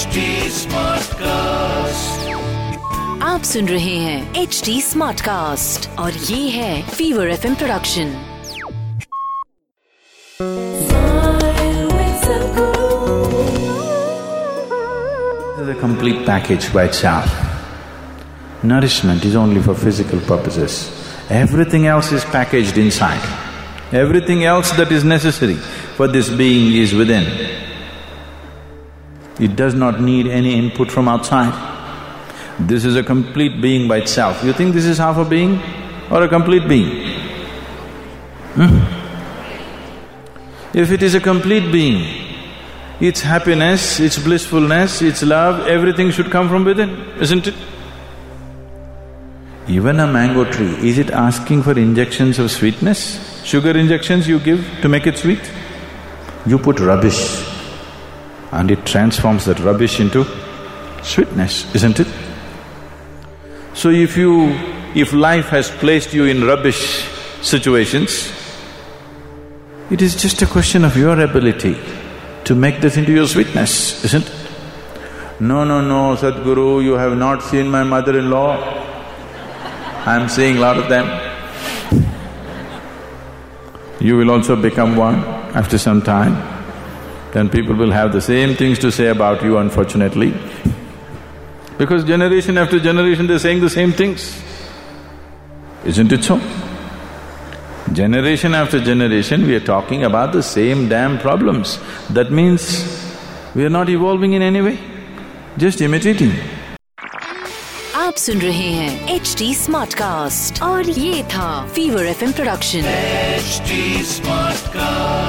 HD Smartcast. आप सुन रहे हैं एच डी स्मार्ट कास्ट और ये है fever F production This is a complete package by itself. Nourishment is only for physical purposes. Everything else is packaged inside. Everything else that is necessary for this being is within. It does not need any input from outside. This is a complete being by itself. You think this is half a being or a complete being? Hmm? If it is a complete being, its happiness, its blissfulness, its love, everything should come from within, isn't it? Even a mango tree, is it asking for injections of sweetness? Sugar injections you give to make it sweet? You put rubbish and it transforms that rubbish into sweetness, isn't it? So if you… if life has placed you in rubbish situations, it is just a question of your ability to make this into your sweetness, isn't it? No, no, no, Sadhguru, you have not seen my mother-in-law. I'm seeing a lot of them. You will also become one after some time Then people will have the same things to say about you, unfortunately. Because generation after generation they're saying the same things. Isn't it so? Generation after generation, we are talking about the same damn problems. That means we are not evolving in any way, just imitating. आप सुन रहे हैं H D smart cast और ये था fever F production HD Smartcast.